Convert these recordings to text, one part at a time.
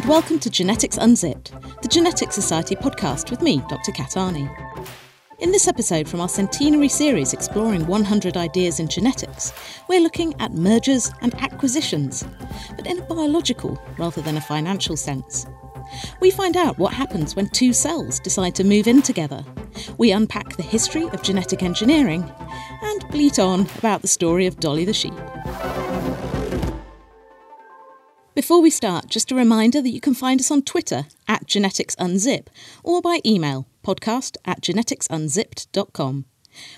and welcome to Genetics Unzipped, the Genetics Society podcast with me, Dr. Kat Arney. In this episode from our centenary series exploring 100 ideas in genetics, we're looking at mergers and acquisitions, but in a biological rather than a financial sense. We find out what happens when two cells decide to move in together. We unpack the history of genetic engineering and bleat on about the story of Dolly the sheep. Before we start, just a reminder that you can find us on Twitter at Genetics Unzip or by email podcast at geneticsunzipped.com.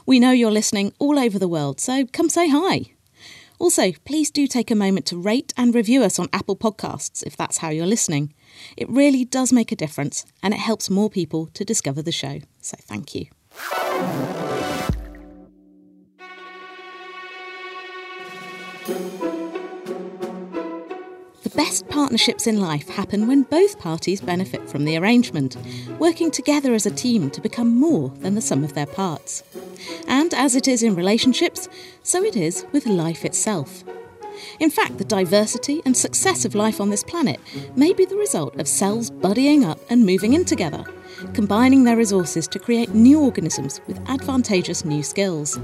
We know you're listening all over the world, so come say hi. Also, please do take a moment to rate and review us on Apple Podcasts if that's how you're listening. It really does make a difference and it helps more people to discover the show. So thank you. Best partnerships in life happen when both parties benefit from the arrangement, working together as a team to become more than the sum of their parts. And as it is in relationships, so it is with life itself. In fact, the diversity and success of life on this planet may be the result of cells buddying up and moving in together, combining their resources to create new organisms with advantageous new skills.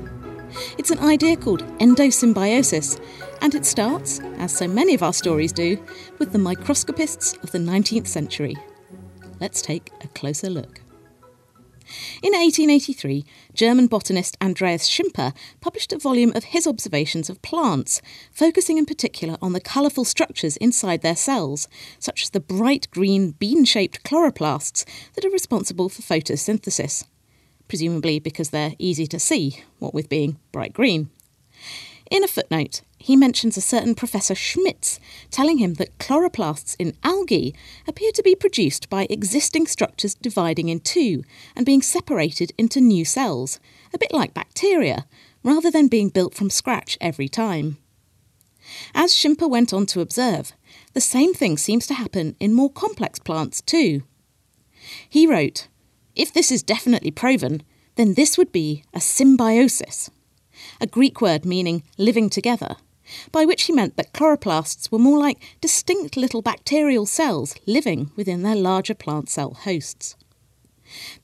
It's an idea called endosymbiosis, and it starts, as so many of our stories do, with the microscopists of the 19th century. Let's take a closer look. In 1883, German botanist Andreas Schimper published a volume of his observations of plants, focusing in particular on the colourful structures inside their cells, such as the bright green bean shaped chloroplasts that are responsible for photosynthesis. Presumably because they're easy to see, what with being bright green. In a footnote, he mentions a certain Professor Schmitz telling him that chloroplasts in algae appear to be produced by existing structures dividing in two and being separated into new cells, a bit like bacteria, rather than being built from scratch every time. As Schimper went on to observe, the same thing seems to happen in more complex plants too. He wrote, If this is definitely proven, then this would be a symbiosis a Greek word meaning living together, by which he meant that chloroplasts were more like distinct little bacterial cells living within their larger plant cell hosts.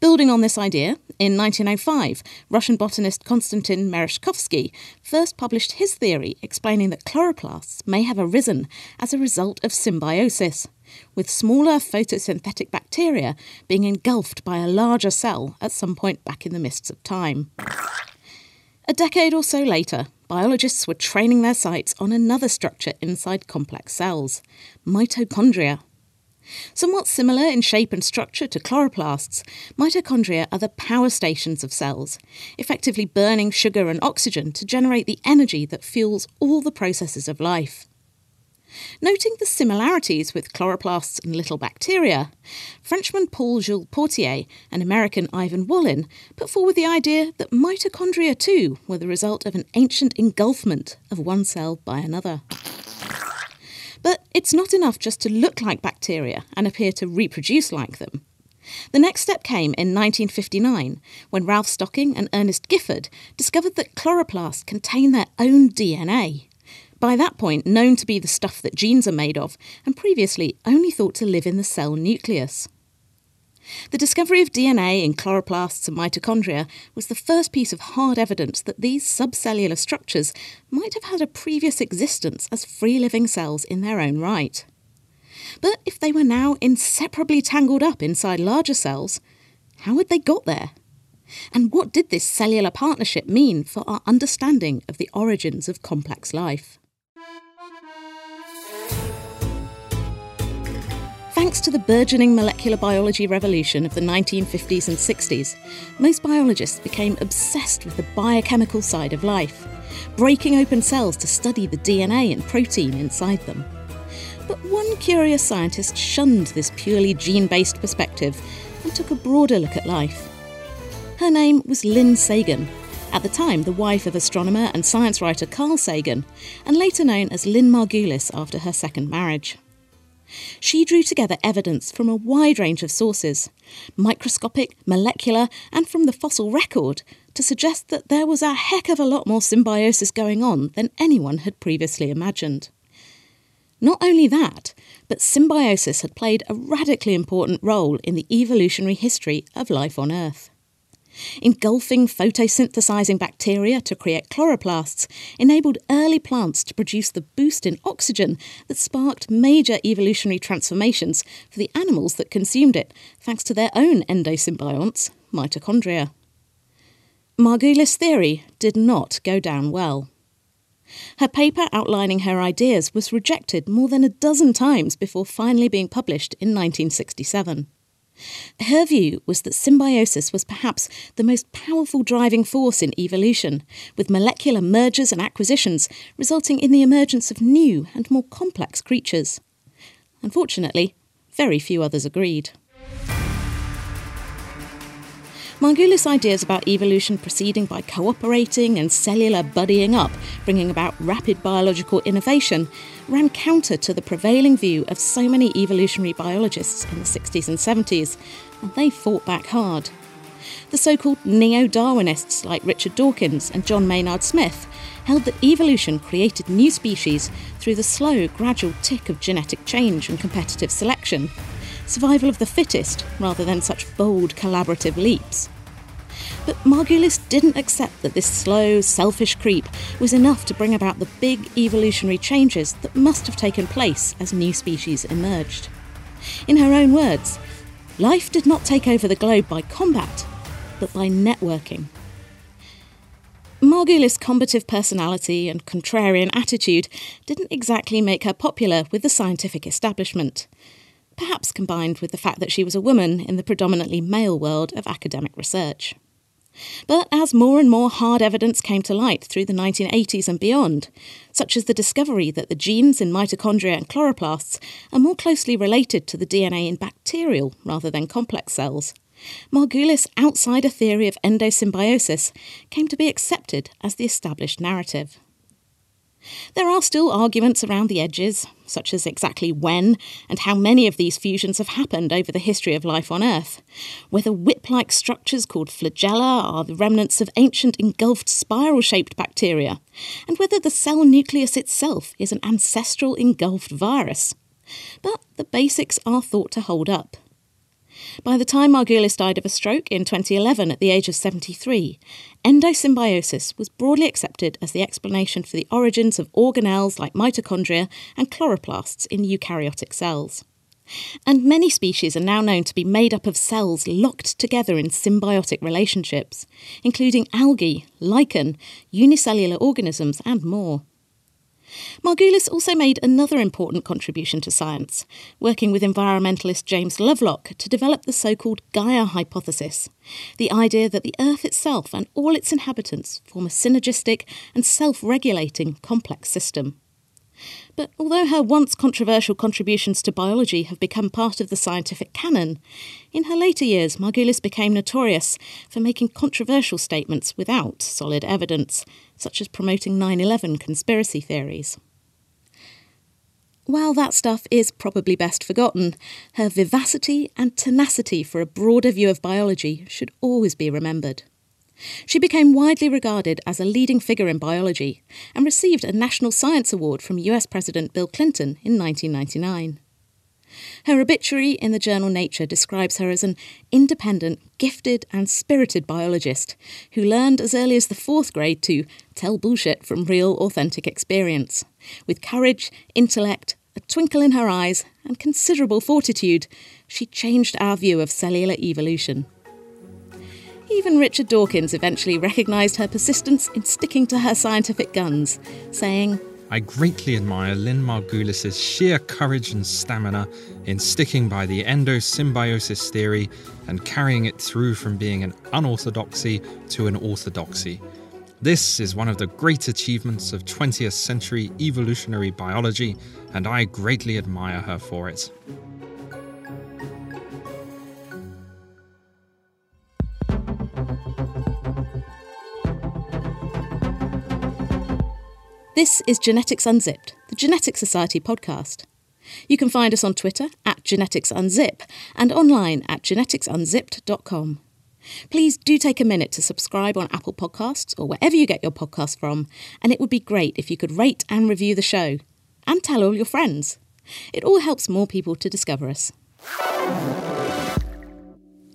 Building on this idea, in 1905, Russian botanist Konstantin Merezhkovsky first published his theory explaining that chloroplasts may have arisen as a result of symbiosis, with smaller photosynthetic bacteria being engulfed by a larger cell at some point back in the mists of time. A decade or so later, biologists were training their sights on another structure inside complex cells mitochondria. Somewhat similar in shape and structure to chloroplasts, mitochondria are the power stations of cells, effectively burning sugar and oxygen to generate the energy that fuels all the processes of life. Noting the similarities with chloroplasts and little bacteria, Frenchman Paul Jules Portier and American Ivan Wallin put forward the idea that mitochondria too were the result of an ancient engulfment of one cell by another. But it's not enough just to look like bacteria and appear to reproduce like them. The next step came in 1959 when Ralph Stocking and Ernest Gifford discovered that chloroplasts contain their own DNA by that point known to be the stuff that genes are made of, and previously only thought to live in the cell nucleus. The discovery of DNA in chloroplasts and mitochondria was the first piece of hard evidence that these subcellular structures might have had a previous existence as free living cells in their own right. But if they were now inseparably tangled up inside larger cells, how had they got there? And what did this cellular partnership mean for our understanding of the origins of complex life? Thanks to the burgeoning molecular biology revolution of the 1950s and 60s, most biologists became obsessed with the biochemical side of life, breaking open cells to study the DNA and protein inside them. But one curious scientist shunned this purely gene based perspective and took a broader look at life. Her name was Lynn Sagan, at the time the wife of astronomer and science writer Carl Sagan, and later known as Lynn Margulis after her second marriage. She drew together evidence from a wide range of sources microscopic, molecular, and from the fossil record to suggest that there was a heck of a lot more symbiosis going on than anyone had previously imagined. Not only that, but symbiosis had played a radically important role in the evolutionary history of life on Earth. Engulfing photosynthesizing bacteria to create chloroplasts enabled early plants to produce the boost in oxygen that sparked major evolutionary transformations for the animals that consumed it, thanks to their own endosymbionts, mitochondria. Margulis' theory did not go down well. Her paper outlining her ideas was rejected more than a dozen times before finally being published in 1967. Her view was that symbiosis was perhaps the most powerful driving force in evolution, with molecular mergers and acquisitions resulting in the emergence of new and more complex creatures. Unfortunately, very few others agreed. Margulis' ideas about evolution proceeding by cooperating and cellular buddying up, bringing about rapid biological innovation, ran counter to the prevailing view of so many evolutionary biologists in the 60s and 70s, and they fought back hard. The so called neo Darwinists like Richard Dawkins and John Maynard Smith held that evolution created new species through the slow, gradual tick of genetic change and competitive selection, survival of the fittest rather than such bold collaborative leaps. But Margulis didn't accept that this slow, selfish creep was enough to bring about the big evolutionary changes that must have taken place as new species emerged. In her own words, life did not take over the globe by combat, but by networking. Margulis' combative personality and contrarian attitude didn't exactly make her popular with the scientific establishment, perhaps combined with the fact that she was a woman in the predominantly male world of academic research. But as more and more hard evidence came to light through the 1980s and beyond, such as the discovery that the genes in mitochondria and chloroplasts are more closely related to the DNA in bacterial rather than complex cells, Margulis' outsider theory of endosymbiosis came to be accepted as the established narrative. There are still arguments around the edges, such as exactly when and how many of these fusions have happened over the history of life on Earth, whether whip like structures called flagella are the remnants of ancient engulfed spiral shaped bacteria, and whether the cell nucleus itself is an ancestral engulfed virus. But the basics are thought to hold up. By the time Margulis died of a stroke in 2011 at the age of 73, endosymbiosis was broadly accepted as the explanation for the origins of organelles like mitochondria and chloroplasts in eukaryotic cells. And many species are now known to be made up of cells locked together in symbiotic relationships, including algae, lichen, unicellular organisms, and more. Margulis also made another important contribution to science, working with environmentalist James Lovelock to develop the so called Gaia hypothesis the idea that the Earth itself and all its inhabitants form a synergistic and self regulating complex system. But although her once controversial contributions to biology have become part of the scientific canon, in her later years Margulis became notorious for making controversial statements without solid evidence, such as promoting 9 11 conspiracy theories. While that stuff is probably best forgotten, her vivacity and tenacity for a broader view of biology should always be remembered. She became widely regarded as a leading figure in biology and received a National Science Award from US President Bill Clinton in 1999. Her obituary in the journal Nature describes her as an independent, gifted, and spirited biologist who learned as early as the fourth grade to tell bullshit from real, authentic experience. With courage, intellect, a twinkle in her eyes, and considerable fortitude, she changed our view of cellular evolution. Even Richard Dawkins eventually recognised her persistence in sticking to her scientific guns, saying, I greatly admire Lynn Margulis' sheer courage and stamina in sticking by the endosymbiosis theory and carrying it through from being an unorthodoxy to an orthodoxy. This is one of the great achievements of 20th century evolutionary biology, and I greatly admire her for it. This is Genetics Unzipped, the Genetics Society podcast. You can find us on Twitter at GeneticsUnzip and online at geneticsunzipped.com. Please do take a minute to subscribe on Apple Podcasts or wherever you get your podcasts from, and it would be great if you could rate and review the show. and tell all your friends. It all helps more people to discover us.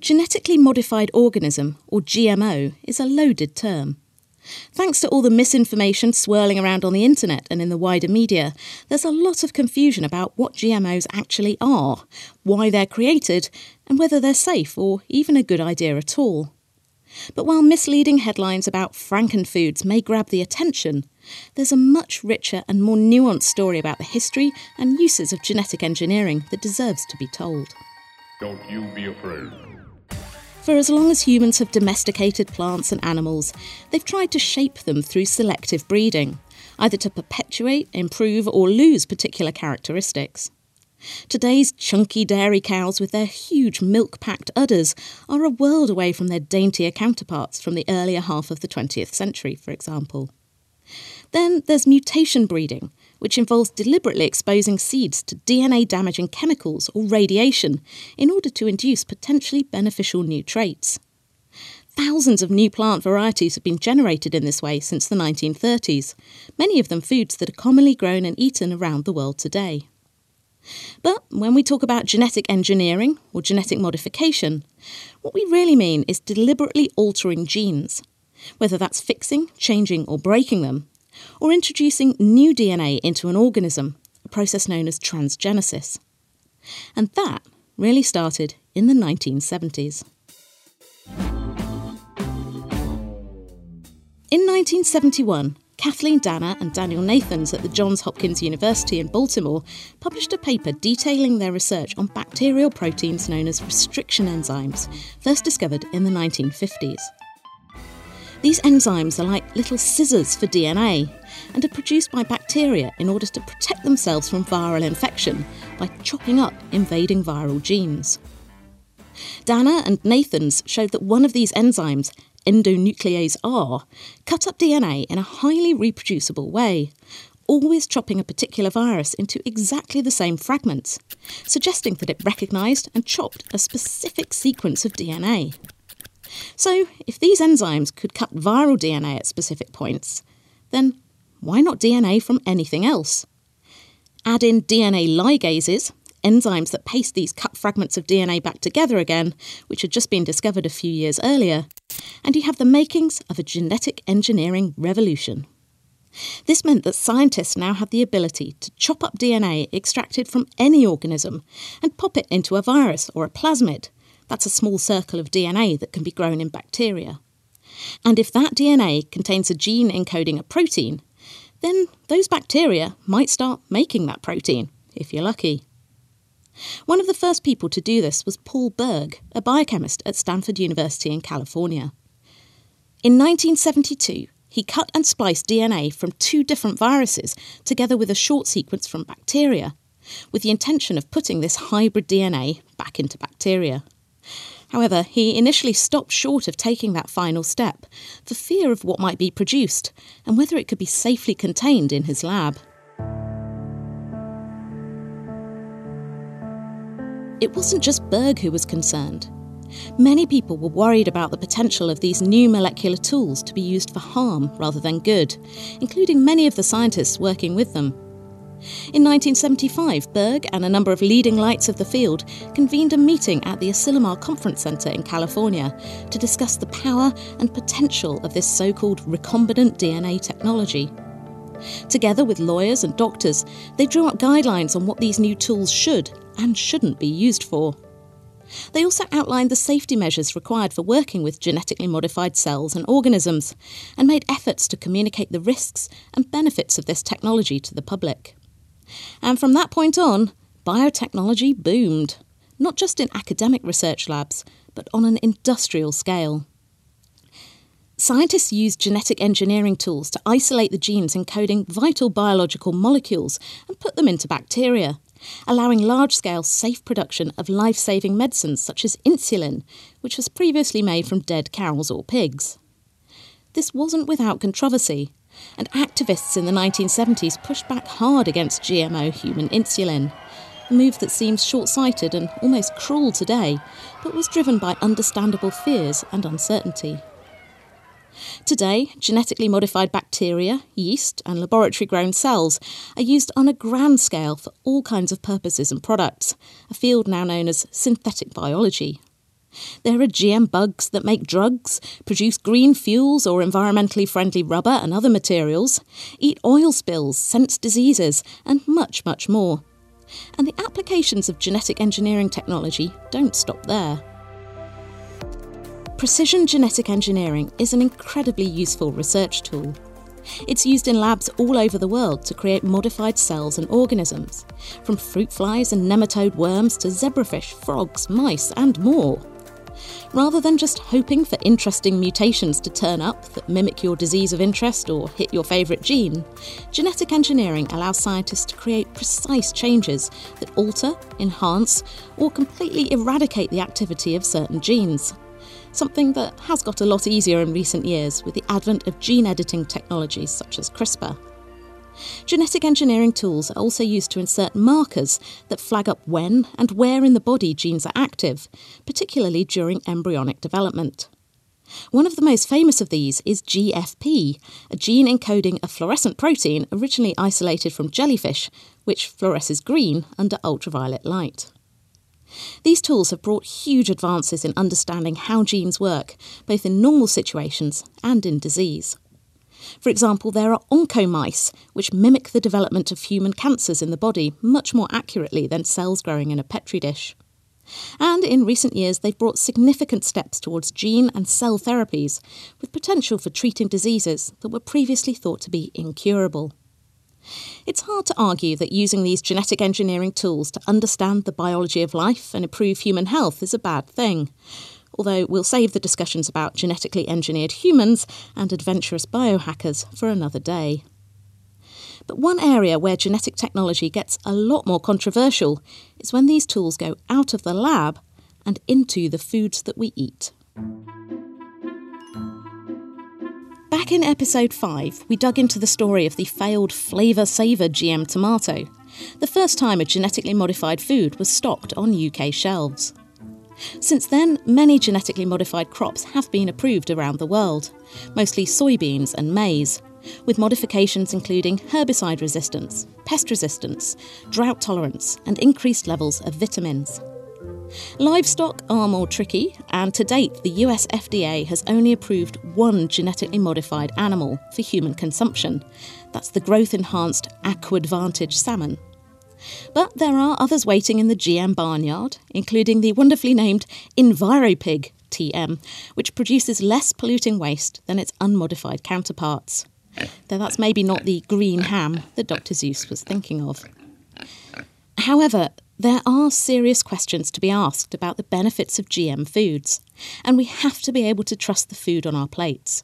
Genetically modified organism, or GMO, is a loaded term. Thanks to all the misinformation swirling around on the internet and in the wider media, there's a lot of confusion about what GMOs actually are, why they're created, and whether they're safe or even a good idea at all. But while misleading headlines about frankenfoods may grab the attention, there's a much richer and more nuanced story about the history and uses of genetic engineering that deserves to be told. Don't you be afraid. For as long as humans have domesticated plants and animals, they've tried to shape them through selective breeding, either to perpetuate, improve, or lose particular characteristics. Today's chunky dairy cows with their huge milk packed udders are a world away from their daintier counterparts from the earlier half of the 20th century, for example. Then there's mutation breeding, which involves deliberately exposing seeds to DNA damaging chemicals or radiation in order to induce potentially beneficial new traits. Thousands of new plant varieties have been generated in this way since the 1930s, many of them foods that are commonly grown and eaten around the world today. But when we talk about genetic engineering or genetic modification, what we really mean is deliberately altering genes, whether that's fixing, changing, or breaking them, or introducing new DNA into an organism, a process known as transgenesis. And that really started in the 1970s. In 1971, Kathleen Danna and Daniel Nathans at the Johns Hopkins University in Baltimore published a paper detailing their research on bacterial proteins known as restriction enzymes, first discovered in the 1950s. These enzymes are like little scissors for DNA and are produced by bacteria in order to protect themselves from viral infection by chopping up invading viral genes. Danna and Nathans showed that one of these enzymes endonuclease R, cut up DNA in a highly reproducible way, always chopping a particular virus into exactly the same fragments, suggesting that it recognised and chopped a specific sequence of DNA. So, if these enzymes could cut viral DNA at specific points, then why not DNA from anything else? Add in DNA ligases, enzymes that paste these cut fragments of DNA back together again, which had just been discovered a few years earlier, and you have the makings of a genetic engineering revolution. This meant that scientists now had the ability to chop up DNA extracted from any organism and pop it into a virus or a plasmid. That's a small circle of DNA that can be grown in bacteria. And if that DNA contains a gene encoding a protein, then those bacteria might start making that protein, if you're lucky. One of the first people to do this was Paul Berg, a biochemist at Stanford University in California. In 1972, he cut and spliced DNA from two different viruses together with a short sequence from bacteria, with the intention of putting this hybrid DNA back into bacteria. However, he initially stopped short of taking that final step for fear of what might be produced and whether it could be safely contained in his lab. It wasn't just Berg who was concerned. Many people were worried about the potential of these new molecular tools to be used for harm rather than good, including many of the scientists working with them. In 1975, Berg and a number of leading lights of the field convened a meeting at the Asilomar Conference Center in California to discuss the power and potential of this so called recombinant DNA technology. Together with lawyers and doctors, they drew up guidelines on what these new tools should and shouldn't be used for. They also outlined the safety measures required for working with genetically modified cells and organisms, and made efforts to communicate the risks and benefits of this technology to the public. And from that point on, biotechnology boomed, not just in academic research labs, but on an industrial scale. Scientists used genetic engineering tools to isolate the genes encoding vital biological molecules and put them into bacteria, allowing large scale safe production of life saving medicines such as insulin, which was previously made from dead cows or pigs. This wasn't without controversy, and activists in the 1970s pushed back hard against GMO human insulin, a move that seems short sighted and almost cruel today, but was driven by understandable fears and uncertainty. Today, genetically modified bacteria, yeast, and laboratory grown cells are used on a grand scale for all kinds of purposes and products, a field now known as synthetic biology. There are GM bugs that make drugs, produce green fuels or environmentally friendly rubber and other materials, eat oil spills, sense diseases, and much, much more. And the applications of genetic engineering technology don't stop there. Precision genetic engineering is an incredibly useful research tool. It's used in labs all over the world to create modified cells and organisms, from fruit flies and nematode worms to zebrafish, frogs, mice, and more. Rather than just hoping for interesting mutations to turn up that mimic your disease of interest or hit your favourite gene, genetic engineering allows scientists to create precise changes that alter, enhance, or completely eradicate the activity of certain genes. Something that has got a lot easier in recent years with the advent of gene editing technologies such as CRISPR. Genetic engineering tools are also used to insert markers that flag up when and where in the body genes are active, particularly during embryonic development. One of the most famous of these is GFP, a gene encoding a fluorescent protein originally isolated from jellyfish, which fluoresces green under ultraviolet light. These tools have brought huge advances in understanding how genes work, both in normal situations and in disease. For example, there are oncomice, which mimic the development of human cancers in the body much more accurately than cells growing in a petri dish. And in recent years, they've brought significant steps towards gene and cell therapies, with potential for treating diseases that were previously thought to be incurable. It's hard to argue that using these genetic engineering tools to understand the biology of life and improve human health is a bad thing although we'll save the discussions about genetically engineered humans and adventurous biohackers for another day. But one area where genetic technology gets a lot more controversial is when these tools go out of the lab and into the foods that we eat. Back in episode 5, we dug into the story of the failed Flavour Savour GM tomato, the first time a genetically modified food was stocked on UK shelves. Since then, many genetically modified crops have been approved around the world, mostly soybeans and maize, with modifications including herbicide resistance, pest resistance, drought tolerance, and increased levels of vitamins. Livestock are more tricky, and to date, the US FDA has only approved one genetically modified animal for human consumption. That's the growth enhanced AquAdvantage salmon. But there are others waiting in the GM barnyard, including the wonderfully named EnviroPig TM, which produces less polluting waste than its unmodified counterparts. Though that's maybe not the green ham that Dr. Seuss was thinking of. However, there are serious questions to be asked about the benefits of GM foods, and we have to be able to trust the food on our plates.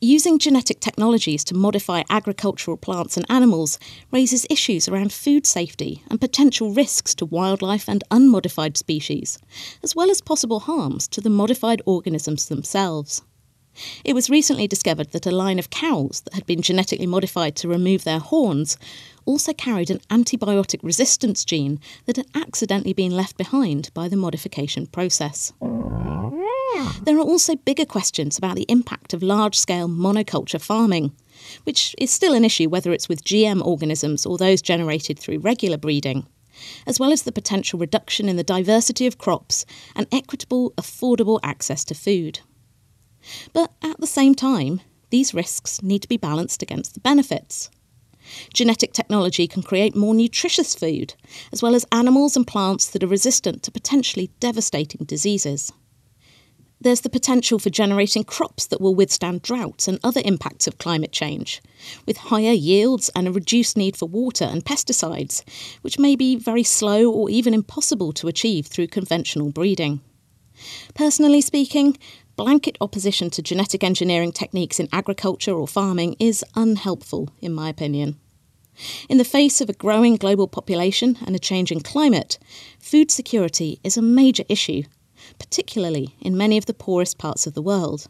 Using genetic technologies to modify agricultural plants and animals raises issues around food safety and potential risks to wildlife and unmodified species, as well as possible harms to the modified organisms themselves. It was recently discovered that a line of cows that had been genetically modified to remove their horns also carried an antibiotic resistance gene that had accidentally been left behind by the modification process. There are also bigger questions about the impact of large scale monoculture farming, which is still an issue whether it's with GM organisms or those generated through regular breeding, as well as the potential reduction in the diversity of crops and equitable, affordable access to food. But at the same time, these risks need to be balanced against the benefits. Genetic technology can create more nutritious food, as well as animals and plants that are resistant to potentially devastating diseases. There's the potential for generating crops that will withstand droughts and other impacts of climate change, with higher yields and a reduced need for water and pesticides, which may be very slow or even impossible to achieve through conventional breeding. Personally speaking, blanket opposition to genetic engineering techniques in agriculture or farming is unhelpful, in my opinion. In the face of a growing global population and a changing climate, food security is a major issue particularly in many of the poorest parts of the world.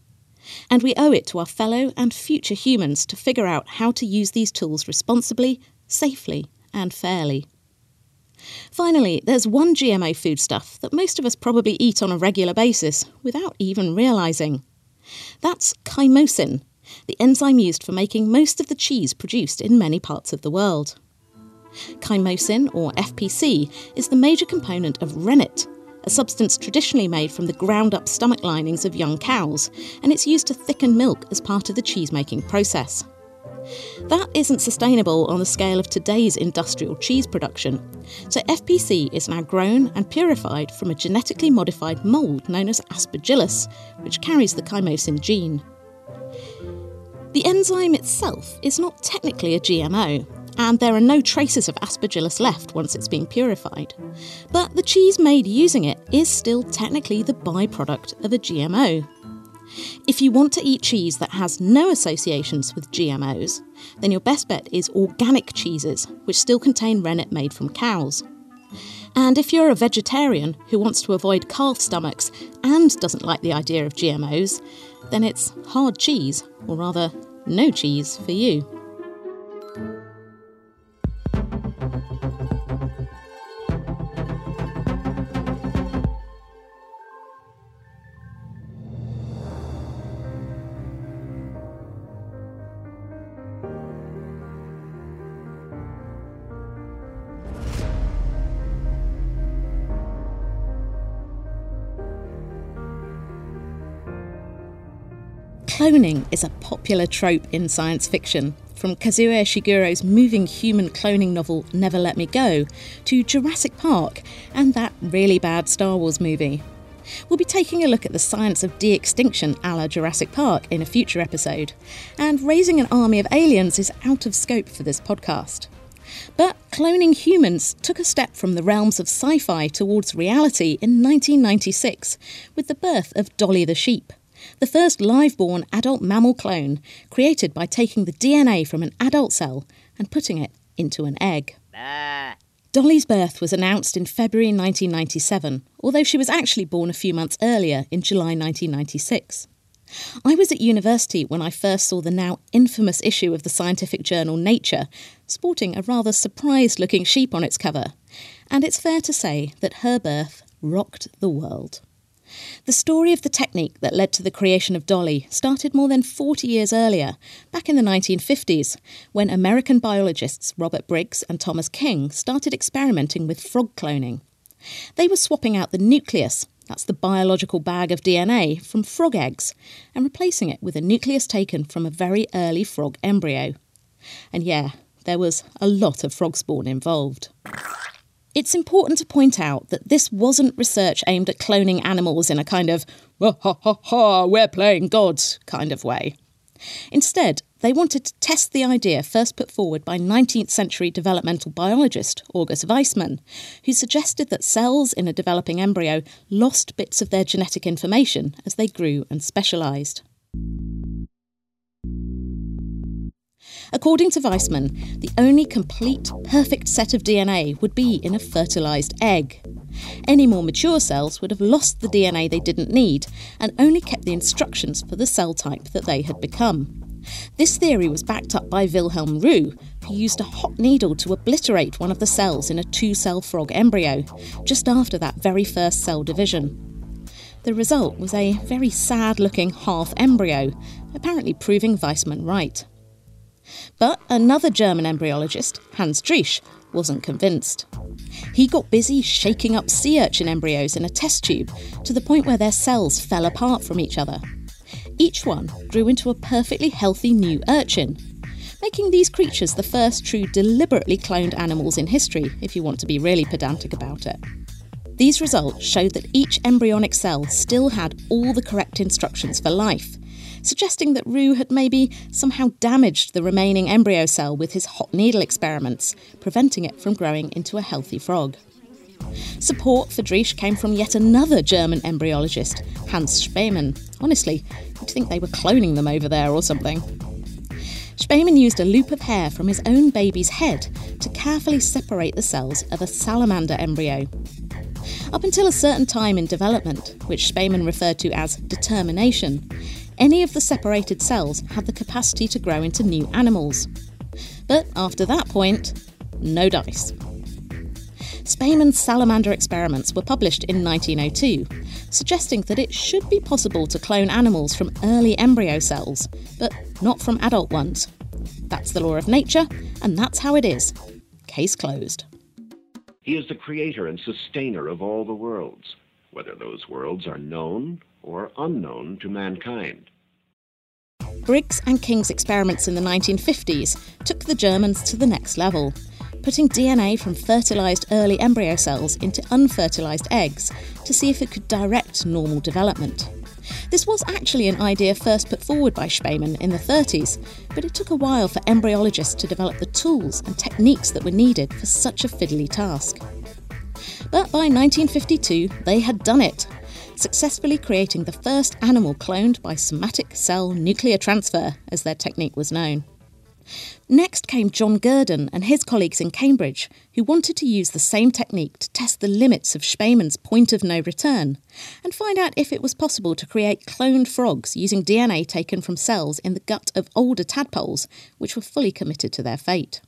And we owe it to our fellow and future humans to figure out how to use these tools responsibly, safely, and fairly. Finally, there's one GMO foodstuff that most of us probably eat on a regular basis without even realising. That's chymosin, the enzyme used for making most of the cheese produced in many parts of the world. Chymosin, or FPC, is the major component of rennet, a substance traditionally made from the ground up stomach linings of young cows, and it's used to thicken milk as part of the cheese making process. That isn't sustainable on the scale of today's industrial cheese production, so FPC is now grown and purified from a genetically modified mould known as Aspergillus, which carries the chymosin gene. The enzyme itself is not technically a GMO, and there are no traces of aspergillus left once it's been purified. But the cheese made using it is still technically the byproduct of a GMO. If you want to eat cheese that has no associations with GMOs, then your best bet is organic cheeses, which still contain rennet made from cows. And if you're a vegetarian who wants to avoid calf stomachs and doesn't like the idea of GMOs, then it's hard cheese, or rather, no cheese for you. Cloning is a popular trope in science fiction, from Kazuo Ishiguro's moving human cloning novel Never Let Me Go to Jurassic Park and that really bad Star Wars movie. We'll be taking a look at the science of de extinction a la Jurassic Park in a future episode, and raising an army of aliens is out of scope for this podcast. But cloning humans took a step from the realms of sci fi towards reality in 1996 with the birth of Dolly the sheep the first live born adult mammal clone created by taking the DNA from an adult cell and putting it into an egg. Ah. Dolly's birth was announced in February 1997, although she was actually born a few months earlier in July 1996. I was at university when I first saw the now infamous issue of the scientific journal Nature, sporting a rather surprised looking sheep on its cover, and it's fair to say that her birth rocked the world. The story of the technique that led to the creation of Dolly started more than 40 years earlier, back in the 1950s, when American biologists Robert Briggs and Thomas King started experimenting with frog cloning. They were swapping out the nucleus, that's the biological bag of DNA, from frog eggs, and replacing it with a nucleus taken from a very early frog embryo. And yeah, there was a lot of frog spawn involved. It's important to point out that this wasn't research aimed at cloning animals in a kind of, ha ha ha we're playing gods kind of way. Instead, they wanted to test the idea first put forward by 19th century developmental biologist August Weismann, who suggested that cells in a developing embryo lost bits of their genetic information as they grew and specialised. According to Weismann, the only complete, perfect set of DNA would be in a fertilised egg. Any more mature cells would have lost the DNA they didn't need and only kept the instructions for the cell type that they had become. This theory was backed up by Wilhelm Roux, who used a hot needle to obliterate one of the cells in a two cell frog embryo, just after that very first cell division. The result was a very sad looking half embryo, apparently proving Weismann right. But another German embryologist, Hans Driesch, wasn't convinced. He got busy shaking up sea urchin embryos in a test tube to the point where their cells fell apart from each other. Each one grew into a perfectly healthy new urchin, making these creatures the first true deliberately cloned animals in history, if you want to be really pedantic about it. These results showed that each embryonic cell still had all the correct instructions for life, suggesting that Roux had maybe somehow damaged the remaining embryo cell with his hot needle experiments, preventing it from growing into a healthy frog. Support for Driesch came from yet another German embryologist, Hans Spemann. Honestly, you'd think they were cloning them over there or something. Spemann used a loop of hair from his own baby's head to carefully separate the cells of a salamander embryo. Up until a certain time in development, which Spemann referred to as determination, any of the separated cells had the capacity to grow into new animals. But after that point, no dice. Spemann's salamander experiments were published in 1902, suggesting that it should be possible to clone animals from early embryo cells, but not from adult ones. That's the law of nature, and that's how it is. Case closed. He is the creator and sustainer of all the worlds, whether those worlds are known or unknown to mankind. Briggs and King's experiments in the 1950s took the Germans to the next level, putting DNA from fertilised early embryo cells into unfertilised eggs to see if it could direct normal development. This was actually an idea first put forward by Spemann in the 30s, but it took a while for embryologists to develop the tools and techniques that were needed for such a fiddly task. But by 1952, they had done it, successfully creating the first animal cloned by somatic cell nuclear transfer, as their technique was known. Next came John Gurdon and his colleagues in Cambridge, who wanted to use the same technique to test the limits of Spemann's point of no return and find out if it was possible to create cloned frogs using DNA taken from cells in the gut of older tadpoles, which were fully committed to their fate.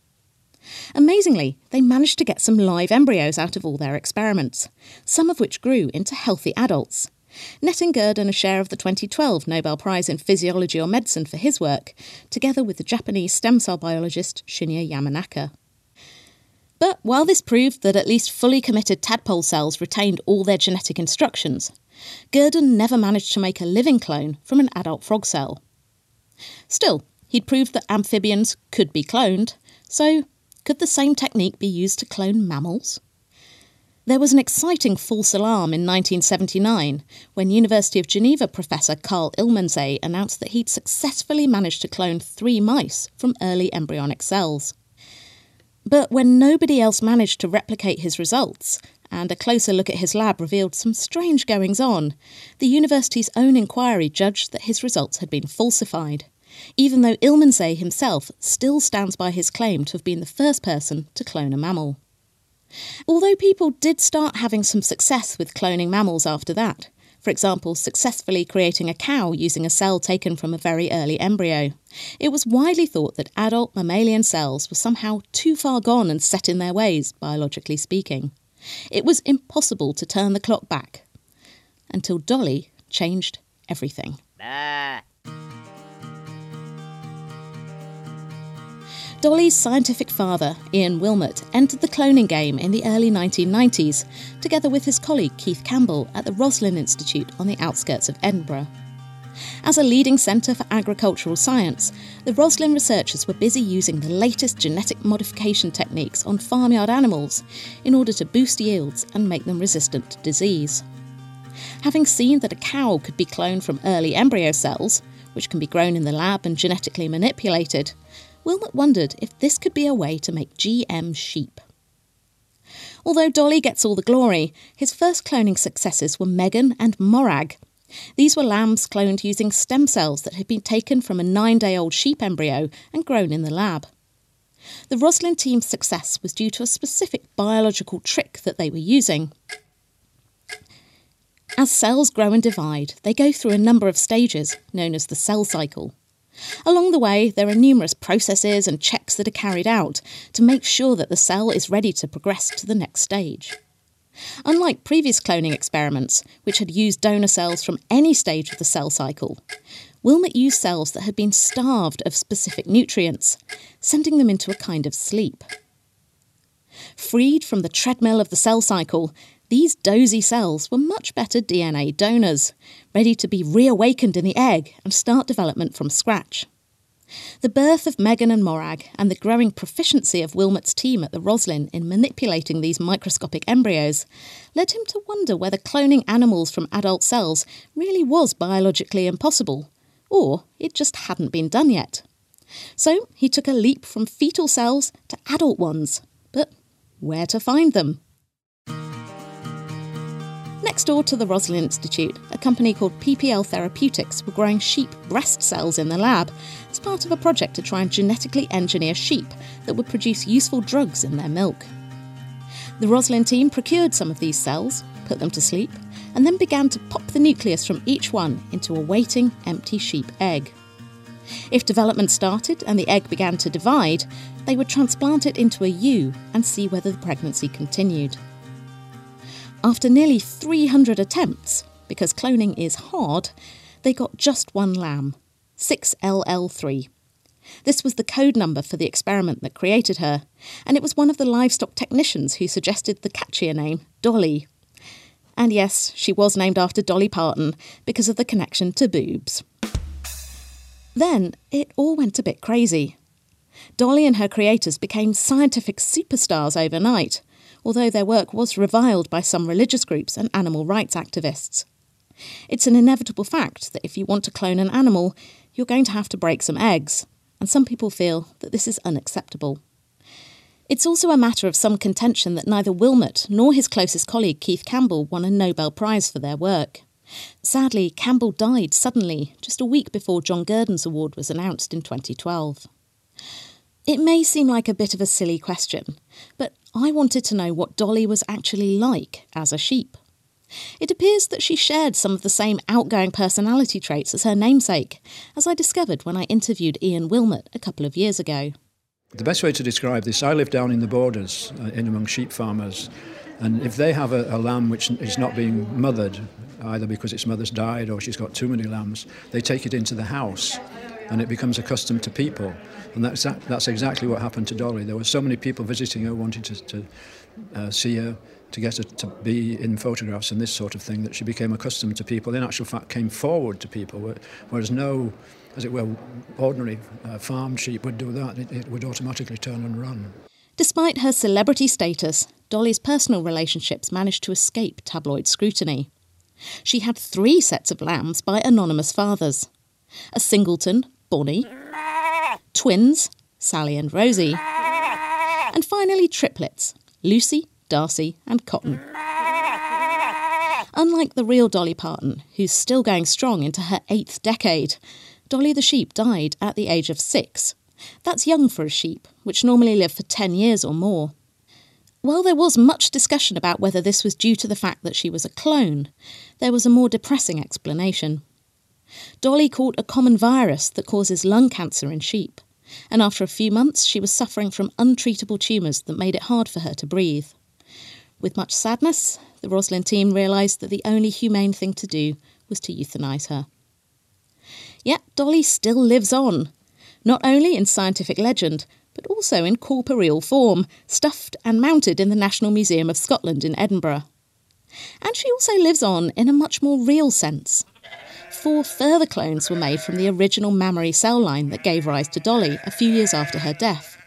Amazingly, they managed to get some live embryos out of all their experiments, some of which grew into healthy adults netting Gurdon a share of the 2012 Nobel Prize in Physiology or Medicine for his work, together with the Japanese stem cell biologist Shinya Yamanaka. But while this proved that at least fully committed tadpole cells retained all their genetic instructions, Gurdon never managed to make a living clone from an adult frog cell. Still, he'd proved that amphibians could be cloned, so could the same technique be used to clone mammals? There was an exciting false alarm in 1979 when University of Geneva professor Karl Illmensee announced that he'd successfully managed to clone three mice from early embryonic cells. But when nobody else managed to replicate his results, and a closer look at his lab revealed some strange goings on, the university's own inquiry judged that his results had been falsified, even though Illmensee himself still stands by his claim to have been the first person to clone a mammal. Although people did start having some success with cloning mammals after that, for example, successfully creating a cow using a cell taken from a very early embryo, it was widely thought that adult mammalian cells were somehow too far gone and set in their ways, biologically speaking. It was impossible to turn the clock back. Until Dolly changed everything. Bah. Dolly's scientific father, Ian Wilmut, entered the cloning game in the early 1990s, together with his colleague Keith Campbell at the Roslin Institute on the outskirts of Edinburgh. As a leading centre for agricultural science, the Roslin researchers were busy using the latest genetic modification techniques on farmyard animals in order to boost yields and make them resistant to disease. Having seen that a cow could be cloned from early embryo cells, which can be grown in the lab and genetically manipulated, Wilmut wondered if this could be a way to make GM sheep. Although Dolly gets all the glory, his first cloning successes were Megan and Morag. These were lambs cloned using stem cells that had been taken from a nine day old sheep embryo and grown in the lab. The Roslin team's success was due to a specific biological trick that they were using. As cells grow and divide, they go through a number of stages, known as the cell cycle. Along the way, there are numerous processes and checks that are carried out to make sure that the cell is ready to progress to the next stage. Unlike previous cloning experiments, which had used donor cells from any stage of the cell cycle, Wilmut used cells that had been starved of specific nutrients, sending them into a kind of sleep. Freed from the treadmill of the cell cycle, these dozy cells were much better DNA donors, ready to be reawakened in the egg and start development from scratch. The birth of Megan and Morag and the growing proficiency of Wilmut's team at the Roslin in manipulating these microscopic embryos led him to wonder whether cloning animals from adult cells really was biologically impossible, or it just hadn't been done yet. So he took a leap from fetal cells to adult ones. But where to find them? Next door to the Roslin Institute, a company called PPL Therapeutics were growing sheep breast cells in the lab as part of a project to try and genetically engineer sheep that would produce useful drugs in their milk. The Roslin team procured some of these cells, put them to sleep, and then began to pop the nucleus from each one into a waiting, empty sheep egg. If development started and the egg began to divide, they would transplant it into a ewe and see whether the pregnancy continued. After nearly 300 attempts, because cloning is hard, they got just one lamb, 6LL3. This was the code number for the experiment that created her, and it was one of the livestock technicians who suggested the catchier name, Dolly. And yes, she was named after Dolly Parton because of the connection to boobs. Then it all went a bit crazy. Dolly and her creators became scientific superstars overnight, although their work was reviled by some religious groups and animal rights activists. It's an inevitable fact that if you want to clone an animal, you're going to have to break some eggs, and some people feel that this is unacceptable. It's also a matter of some contention that neither Wilmut nor his closest colleague Keith Campbell won a Nobel Prize for their work. Sadly, Campbell died suddenly, just a week before John Gurdon's award was announced in 2012. It may seem like a bit of a silly question, but I wanted to know what Dolly was actually like as a sheep. It appears that she shared some of the same outgoing personality traits as her namesake, as I discovered when I interviewed Ian Wilmut a couple of years ago. The best way to describe this, I live down in the borders, uh, in among sheep farmers, and if they have a, a, lamb which is not being mothered, either because its mother's died or she's got too many lambs, they take it into the house and it becomes accustomed to people. And that's, that's exactly what happened to Dolly. There were so many people visiting her, wanting to, to uh, see her, to get her to be in photographs and this sort of thing, that she became accustomed to people. In actual fact, came forward to people, whereas no, as it were, ordinary uh, farm sheep would do that. It, it would automatically turn and run. Despite her celebrity status, Dolly's personal relationships managed to escape tabloid scrutiny. She had three sets of lambs by anonymous fathers a singleton, Bonnie, twins, Sally and Rosie, and finally triplets, Lucy, Darcy, and Cotton. Unlike the real Dolly Parton, who's still going strong into her eighth decade, Dolly the sheep died at the age of six. That's young for a sheep, which normally live for 10 years or more. While there was much discussion about whether this was due to the fact that she was a clone, there was a more depressing explanation. Dolly caught a common virus that causes lung cancer in sheep, and after a few months she was suffering from untreatable tumours that made it hard for her to breathe. With much sadness, the Roslin team realised that the only humane thing to do was to euthanise her. Yet Dolly still lives on, not only in scientific legend, but also in corporeal form, stuffed and mounted in the National Museum of Scotland in Edinburgh. And she also lives on in a much more real sense four further clones were made from the original mammary cell line that gave rise to Dolly a few years after her death.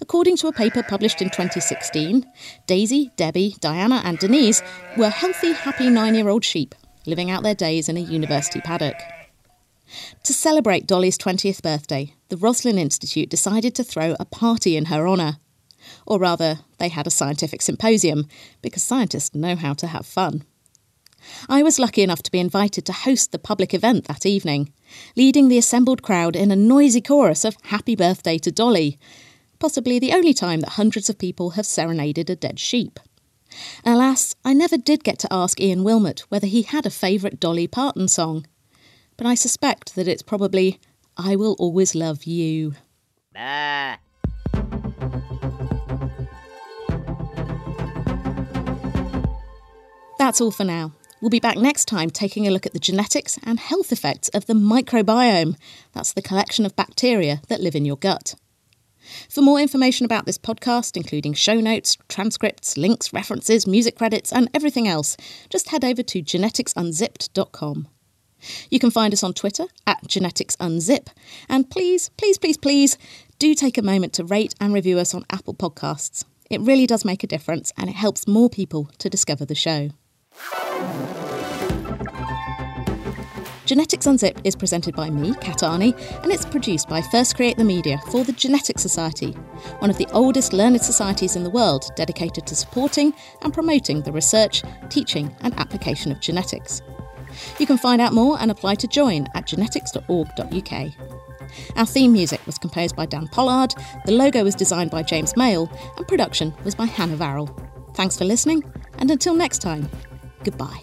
According to a paper published in 2016, Daisy, Debbie, Diana, and Denise were healthy, happy nine year old sheep living out their days in a university paddock. To celebrate Dolly's 20th birthday, the Roslin Institute decided to throw a party in her honour. Or rather, they had a scientific symposium, because scientists know how to have fun. I was lucky enough to be invited to host the public event that evening, leading the assembled crowd in a noisy chorus of Happy Birthday to Dolly, possibly the only time that hundreds of people have serenaded a dead sheep. Alas, I never did get to ask Ian Wilmut whether he had a favourite Dolly Parton song, but I suspect that it's probably I Will Always Love You. Ah. That's all for now. We'll be back next time taking a look at the genetics and health effects of the microbiome. That's the collection of bacteria that live in your gut. For more information about this podcast, including show notes, transcripts, links, references, music credits, and everything else, just head over to geneticsunzipped.com. You can find us on Twitter at geneticsunzip, and please, please, please, please do take a moment to rate and review us on Apple Podcasts. It really does make a difference and it helps more people to discover the show. Genetics Unzipped is presented by me, Kat Arney, and it's produced by First Create the Media for the Genetics Society, one of the oldest learned societies in the world dedicated to supporting and promoting the research, teaching, and application of genetics. You can find out more and apply to join at genetics.org.uk. Our theme music was composed by Dan Pollard, the logo was designed by James Mail, and production was by Hannah Varrell. Thanks for listening, and until next time, Goodbye.